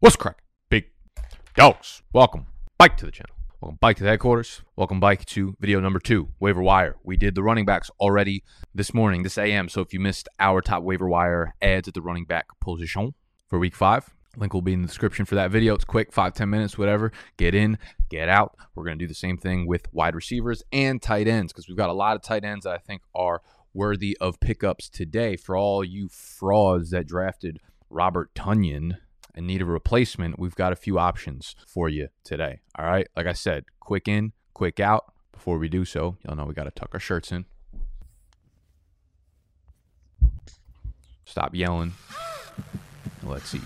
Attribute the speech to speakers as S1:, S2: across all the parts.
S1: What's crack? Big dogs. Welcome, back to the channel. Welcome, back to the headquarters. Welcome, back to video number two, waiver wire. We did the running backs already this morning, this AM. So if you missed our top waiver wire ads at the running back position for week five, link will be in the description for that video. It's quick, five ten minutes, whatever. Get in, get out. We're going to do the same thing with wide receivers and tight ends because we've got a lot of tight ends that I think are worthy of pickups today for all you frauds that drafted Robert Tonyan and need a replacement, we've got a few options for you today. All right. Like I said, quick in, quick out. Before we do so, y'all know we got to tuck our shirts in. Stop yelling. Let's eat.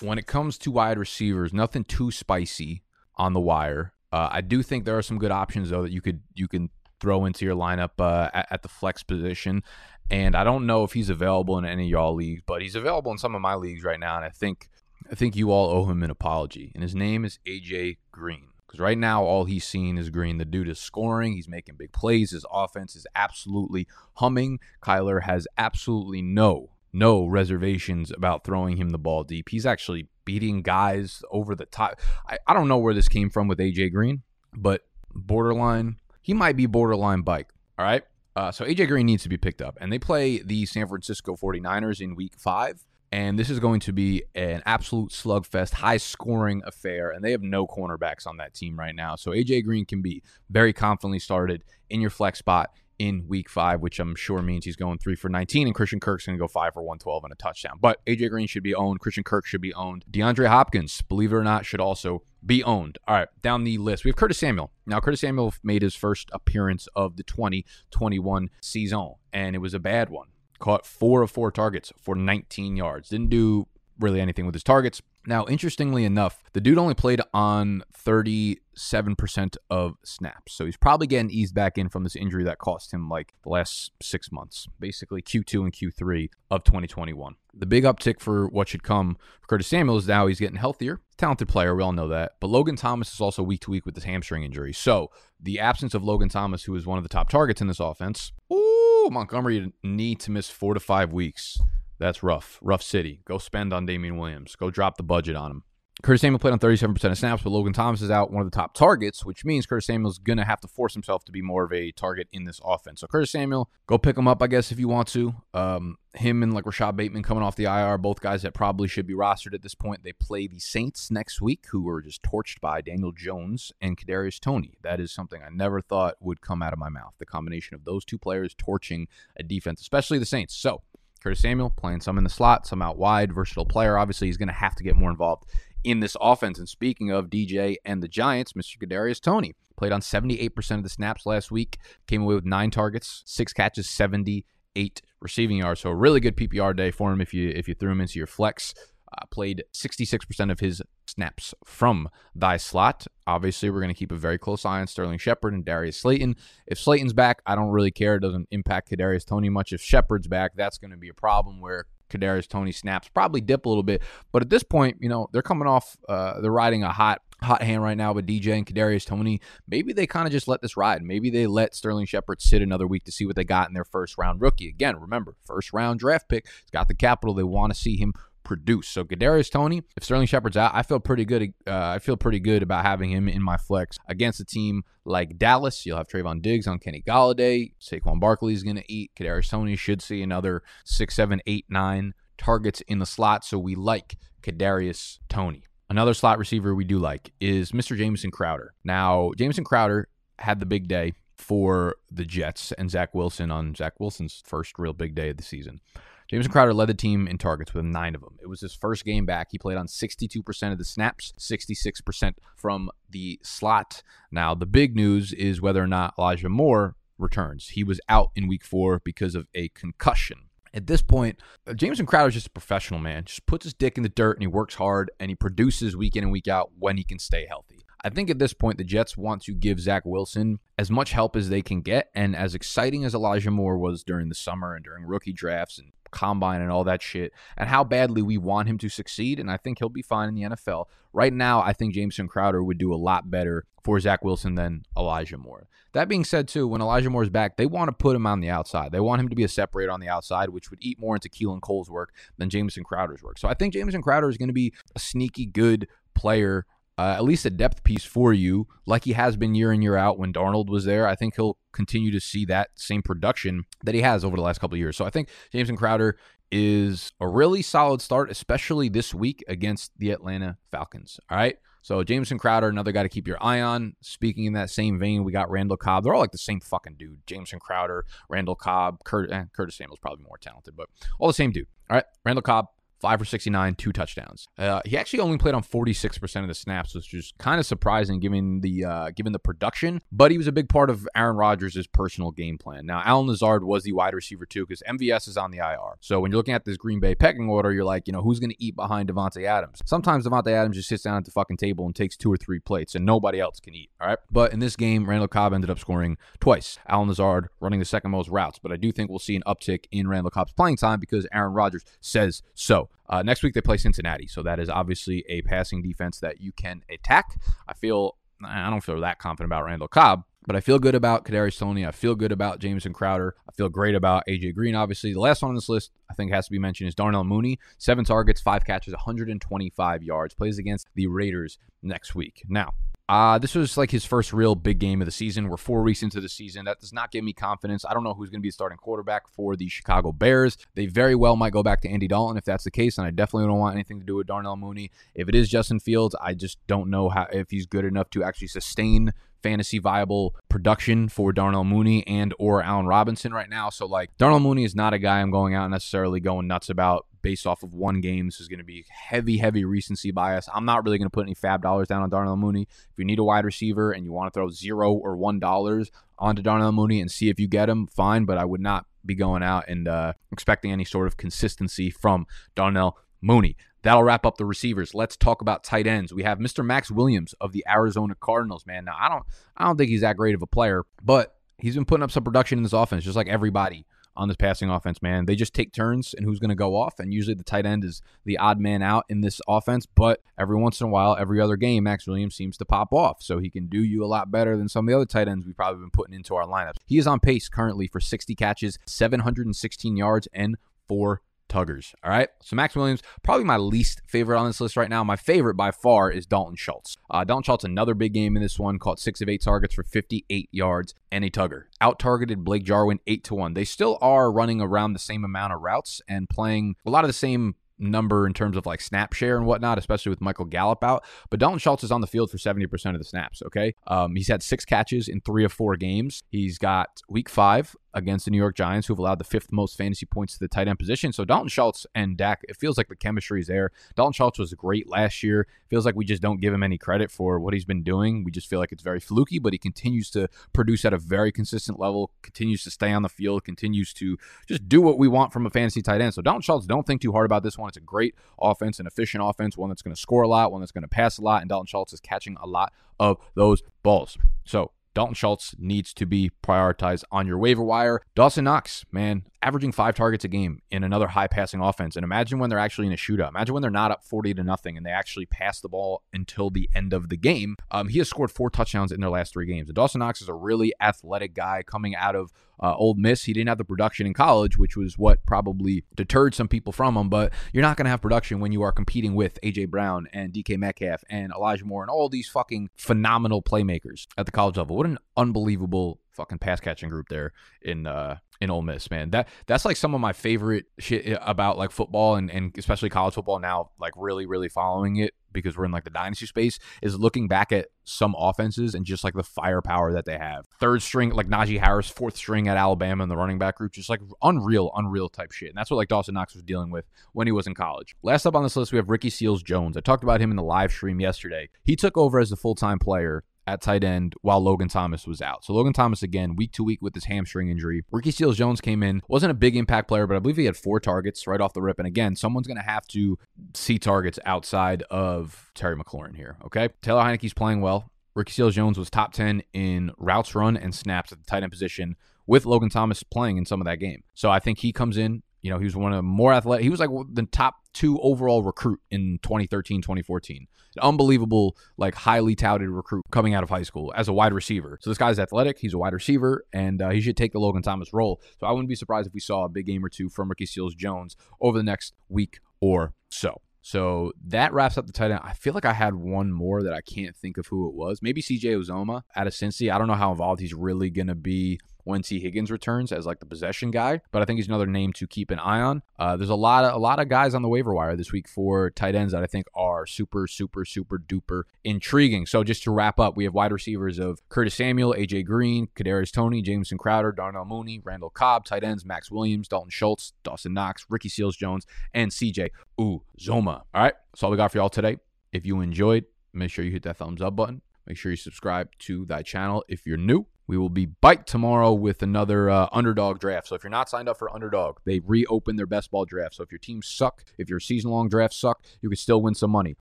S1: When it comes to wide receivers, nothing too spicy on the wire. Uh, I do think there are some good options though that you could you can throw into your lineup uh, at, at, the flex position. And I don't know if he's available in any of y'all leagues, but he's available in some of my leagues right now. And I think I think you all owe him an apology. And his name is AJ Green. Because right now all he's seen is Green. The dude is scoring. He's making big plays. His offense is absolutely humming. Kyler has absolutely no no reservations about throwing him the ball deep. He's actually beating guys over the top. I, I don't know where this came from with AJ Green, but borderline, he might be borderline bike. All right. Uh, so AJ Green needs to be picked up. And they play the San Francisco 49ers in week five. And this is going to be an absolute slugfest, high scoring affair. And they have no cornerbacks on that team right now. So AJ Green can be very confidently started in your flex spot in week five, which I'm sure means he's going three for 19, and Christian Kirk's going to go five for 112 and a touchdown. But AJ Green should be owned. Christian Kirk should be owned. DeAndre Hopkins, believe it or not, should also be owned. All right, down the list, we have Curtis Samuel. Now, Curtis Samuel made his first appearance of the 2021 season, and it was a bad one. Caught four of four targets for 19 yards. Didn't do really anything with his targets. Now, interestingly enough, the dude only played on 37% of snaps. So he's probably getting eased back in from this injury that cost him like the last six months, basically Q2 and Q3 of 2021. The big uptick for what should come for Curtis Samuel is now he's getting healthier. Talented player, we all know that. But Logan Thomas is also week to week with this hamstring injury. So the absence of Logan Thomas, who is one of the top targets in this offense, ooh, Montgomery need to miss four to five weeks that's rough. Rough city. Go spend on Damien Williams. Go drop the budget on him. Curtis Samuel played on 37% of snaps, but Logan Thomas is out, one of the top targets, which means Curtis Samuel's going to have to force himself to be more of a target in this offense. So Curtis Samuel, go pick him up, I guess, if you want to. Um, him and like Rashod Bateman coming off the IR, both guys that probably should be rostered at this point. They play the Saints next week, who were just torched by Daniel Jones and Kadarius Toney. That is something I never thought would come out of my mouth. The combination of those two players torching a defense, especially the Saints. So Curtis Samuel playing some in the slot, some out wide, versatile player. Obviously, he's going to have to get more involved in this offense. And speaking of DJ and the Giants, Mr. Kadarius Toney played on 78% of the snaps last week, came away with nine targets, six catches, 78 receiving yards. So a really good PPR day for him if you if you threw him into your flex. Uh, played 66% of his snaps from thy slot. Obviously, we're going to keep a very close eye on Sterling Shepard and Darius Slayton. If Slayton's back, I don't really care. It doesn't impact Kadarius Toney much. If Shepard's back, that's going to be a problem where Kadarius Toney snaps probably dip a little bit. But at this point, you know, they're coming off, uh, they're riding a hot hot hand right now with DJ and Kadarius Toney. Maybe they kind of just let this ride. Maybe they let Sterling Shepard sit another week to see what they got in their first round rookie. Again, remember, first round draft pick. He's got the capital. They want to see him produce. So Kadarius Toney, if Sterling Shepard's out, I feel pretty good. Uh, I feel pretty good about having him in my flex against a team like Dallas. You'll have Trevon Diggs on Kenny Golladay. Saquon Barkley is going to eat. Kadarius Toney should see another six, seven, eight, nine targets in the slot. So we like Kadarius Toney. Another slot receiver we do like is Mr. Jamison Crowder. Now, Jamison Crowder had the big day for the Jets and Zach Wilson on Zach Wilson's first real big day of the season. Jamison Crowder led the team in targets with nine of them. It was his first game back. He played on 62% of the snaps, 66% from the slot. Now, the big news is whether or not Elijah Moore returns. He was out in week four because of a concussion. At this point, uh, Jamison Crowder is just a professional man. Just puts his dick in the dirt and he works hard and he produces week in and week out when he can stay healthy. I think at this point, the Jets want to give Zach Wilson as much help as they can get. And as exciting as Elijah Moore was during the summer and during rookie drafts and combine and all that shit, and how badly we want him to succeed. And I think he'll be fine in the NFL. Right now, I think Jamison Crowder would do a lot better for Zach Wilson than Elijah Moore. That being said, too, when Elijah Moore's back, they want to put him on the outside. They want him to be a separator on the outside, which would eat more into Keelan Cole's work than Jamison Crowder's work. So I think Jamison Crowder is going to be a sneaky good player uh, at least a depth piece for you, like he has been year in year out when Darnold was there. I think he'll continue to see that same production that he has over the last couple of years. So I think Jamison Crowder is a really solid start, especially this week against the Atlanta Falcons. All right. So Jamison Crowder, another guy to keep your eye on. Speaking in that same vein, we got Randall Cobb. They're all like the same fucking dude. Jamison Crowder, Randall Cobb, Kurt, eh, Curtis Samuel's probably more talented, but all the same dude. All right, Randall Cobb, five for 69, two touchdowns. Uh, he actually only played on 46% of the snaps, which is kind of surprising given the uh, given the production. But he was a big part of Aaron Rodgers' personal game plan. Now, Allen Lazard was the wide receiver too, because MVS is on the IR. So when you're looking at this Green Bay pecking order, you're like, you know, who's going to eat behind Davante Adams? Sometimes Davante Adams just sits down at the fucking table and takes two or three plates, and nobody else can eat. All right. But in this game, Randall Cobb ended up scoring twice. Allen Lazard running the second most routes, but I do think we'll see an uptick in Randall Cobb's playing time because Aaron Rodgers says so. Uh, next week they play Cincinnati, so that is obviously a passing defense that you can attack. I feel I don't feel that confident about Randall Cobb, but I feel good about Kadarius Toney. I feel good about Jamison Crowder. I feel great about AJ Green. Obviously, the last one on this list I think has to be mentioned is Darnell Mooney. Seven targets, five catches, 125 yards. Plays against the Raiders next week. Now, uh, this was like his first real big game of the season. We're four weeks into the season. That does not give me confidence. I don't know who's going to be the starting quarterback for the Chicago Bears. They very well might go back to Andy Dalton if that's the case, and I definitely don't want anything to do with Darnell Mooney. If it is Justin Fields, I just don't know how if he's good enough to actually sustain fantasy viable production for Darnell Mooney and or Allen Robinson right now. So like Darnell Mooney is not a guy I'm going out necessarily going nuts about based off of one game. This is going to be heavy, heavy recency bias. I'm not really going to put any fab dollars down on Darnell Mooney. If you need a wide receiver and you want to throw zero or one dollars onto Darnell Mooney and see if you get him, fine. But I would not be going out and uh, expecting any sort of consistency from Darnell Mooney. That'll wrap up the receivers. Let's talk about tight ends. We have Mr. Maxx Williams of the Arizona Cardinals. Man, now I don't, I don't think he's that great of a player, but he's been putting up some production in this offense, just like everybody on this passing offense, man. They just take turns and who's going to go off. And usually the tight end is the odd man out in this offense. But every once in a while, every other game, Maxx Williams seems to pop off. So he can do you a lot better than some of the other tight ends we've probably been putting into our lineups. He is on pace currently for 60 catches, 716 yards, and four Tuggers. All right. So Maxx Williams, probably my least favorite on this list right now. My favorite by far is Dalton Schultz. Uh, Dalton Schultz, another big game in this one, caught six of eight targets for 58 yards and a Tugger. Out targeted Blake Jarwin eight to one. They still are running around the same amount of routes and playing a lot of the same number in terms of like snap share and whatnot, especially with Michael Gallup out. But Dalton Schultz is on the field for 70% of the snaps, okay? Um, he's had six catches in three of four games. He's got week five against the New York Giants, who've allowed the fifth most fantasy points to the tight end position. So Dalton Schultz and Dak, it feels like the chemistry is there. Dalton Schultz was great last year. Feels like we just don't give him any credit for what he's been doing. We just feel like it's very fluky, but he continues to produce at a very consistent level, continues to stay on the field, continues to just do what we want from a fantasy tight end. So Dalton Schultz, don't think too hard about this one. It's a great offense, an efficient offense, one that's going to score a lot, one that's going to pass a lot, and Dalton Schultz is catching a lot of those balls. So Dalton Schultz needs to be prioritized on your waiver wire. Dawson Knox, man, averaging five targets a game in another high passing offense. And imagine when they're actually in a shootout. Imagine when they're not up 40 to nothing and they actually pass the ball until the end of the game. Um, he has scored four touchdowns in their last three games. And Dawson Knox is a really athletic guy coming out of uh, Ole Miss. He didn't have the production in college, which was what probably deterred some people from him. But you're not going to have production when you are competing with A.J. Brown and DK Metcalf and Elijah Moore and all these fucking phenomenal playmakers at the college level. What an unbelievable fucking pass catching group there in uh in Ole Miss, man. That that's like some of my favorite shit eh, about like football and, and especially college football now, like really, really following it because we're in like the dynasty space, is looking back at some offenses and just like the firepower that they have. Third string, like Najee Harris, fourth string at Alabama in the running back group, just like unreal, unreal type shit. And that's what like Dawson Knox was dealing with when he was in college. Last up on this list, we have Ricky Seals Jones. I talked about him in the live stream yesterday. He took over as the full time player at tight end while Logan Thomas was out. So Logan Thomas again, week to week with his hamstring injury. Ricky Seals Jones came in, wasn't a big impact player, but I believe he had four targets right off the rip. And again, someone's going to have to see targets outside of Terry McLaurin here. Okay, Taylor Heinicke's playing well. Ricky Seals Jones was top 10 in routes run and snaps at the tight end position with Logan Thomas playing in some of that game. So I think he comes in. You know, he was one of the more athletic. He was like the top two overall recruit in 2013, 2014. An unbelievable, like highly touted recruit coming out of high school as a wide receiver. So this guy's athletic. He's a wide receiver, and uh, he should take the Logan Thomas role. So I wouldn't be surprised if we saw a big game or two from Ricky Seals Jones over the next week or so. So that wraps up the tight end. I feel like I had one more that I can't think of who it was. Maybe CJ Uzomah out of Cincy. I don't know how involved he's really going to be when Tee Higgins returns as like the possession guy, but I think he's another name to keep an eye on. Uh, there's a lot of a lot of guys on the waiver wire this week for tight ends that I think are super, super, super duper intriguing. So just to wrap up, we have wide receivers of Curtis Samuel, AJ Green, Kadarius Toney, Jamison Crowder, Darnell Mooney, Randall Cobb, tight ends Maxx Williams, Dalton Schultz, Dawson Knox, Ricky Seals Jones, and CJ Uzomah. All right, that's all we got for y'all today. If you enjoyed, make sure you hit that thumbs up button. Make sure you subscribe to that channel if you're new. We will be bike tomorrow with another uh, underdog draft. So if you're not signed up for underdog, they reopen their best ball draft. So if your team suck, if your season long drafts suck, you can still win some money.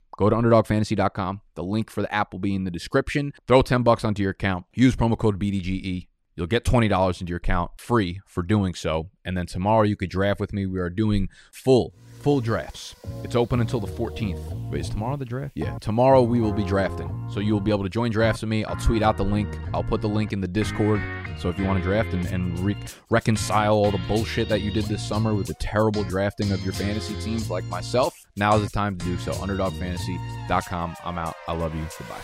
S1: Go to underdogfantasy.com. The link for the app will be in the description. Throw 10 bucks onto your account. Use promo code BDGE. You'll get $20 into your account free for doing so. And then tomorrow you could draft with me. We are doing full full drafts. It's open until the 14th. Wait, is tomorrow the draft? Yeah, tomorrow we will be drafting. So you will be able to join drafts with me. I'll tweet out the link. I'll put the link in the Discord. So if you want to draft and, and re- reconcile all the bullshit that you did this summer with the terrible drafting of your fantasy teams like myself, now is the time to do so. UnderdogFantasy.com. I'm out. I love you. Goodbye.